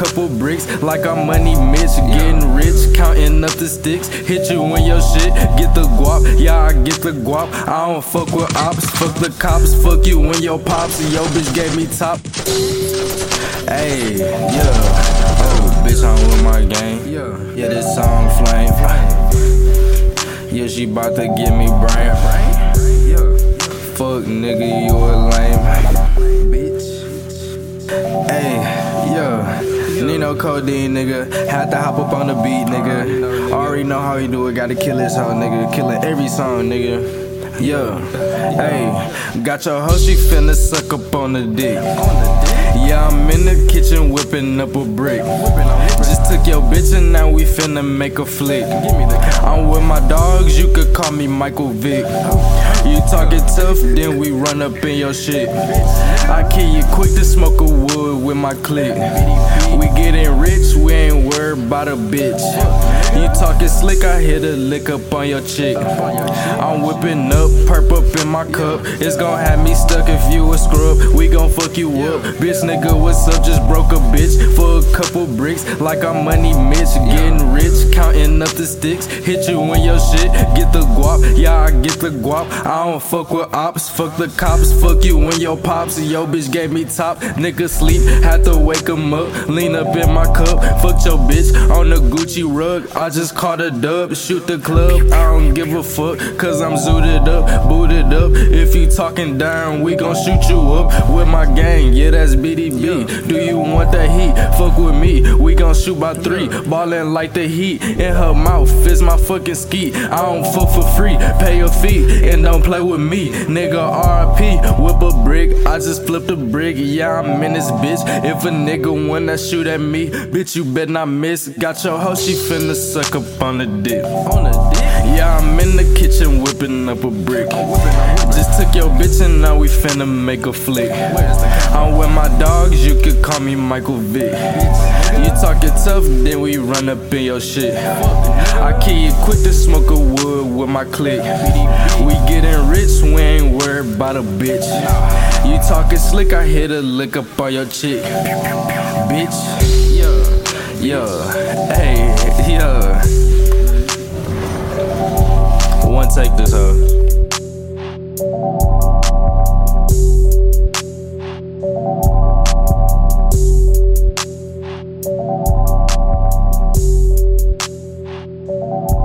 couple bricks like I'm money Mitch. Getting rich, counting up the sticks. Hit you when your shit get the guap. Yeah, I get the guap. I don't fuck with ops. Fuck the cops. Fuck you when your pops and your bitch gave me top. Hey, yeah. Oh, bitch, I'm with my gang. Yeah. Yeah, this song flame. Yeah, she bout to give me brain. Fuck nigga, you a lame. NiNoCodeine, nigga. Had to hop up on the beat, nigga. Already know how he do it. Gotta kill his hoe, nigga. Killing every song, nigga. Yeah. Hey, got your hoe, she finna suck up on the dick. Yeah, I'm in the kitchen whipping up a brick. Just took your bitch and now we finna make a flick. I'm call me Michael Vick. You talking tough, then we run up in your shit. I kill you quick to smoke a wood with my click. We getting rich, we ain't worried about a bitch. You talking slick, I hit a lick up on your chick. I'm whipping up, perp up in my cup. It's gon' have me stuck if you a scrub. We gon' fuck you up. Bitch nigga, what's up? Just broke a bitch for a couple bricks. Like I'm money Mitch. Getting rich, the sticks. Hit you when your shit get the guap. Yeah, I get the guap. I don't fuck with ops. Fuck the cops. Fuck you when your pops and your bitch gave me top. Nigga sleep, had to wake him up. Lean up in my cup. Fuck your bitch on the Gucci rug. I just caught a dub. Shoot the club. I don't give a fuck. Cause I'm zooted up, booted up. If you talking down, we gon' shoot you up with my gang. Yeah, that's BDB. Do you want the heat? Fuck with me. We gon' shoot by three. Ballin' like the heat. In her mouth is my fucking ski. I don't fuck for free. Pay a fee and don't play with me. Nigga RP, whip a brick. I just flipped a brick. Yeah, I'm in this bitch. If a nigga wanna shoot at me, bitch, you better not miss. Got your hoe, she finna suck up on the dick. On the dick. Yeah, I'm in the kitchen whipping up a brick. Just took your bitch and now we finna make a flick. I'm with my dogs, you could call me Michael Vick. You talking tough, then we run up in your shit. I kill you quick to smoke a wood with my click. We getting rich, we ain't worried about a bitch. You talking slick, I hit a lick up on your chick. Bitch, Yeah. yeah, hey, yeah. One take this hoe. you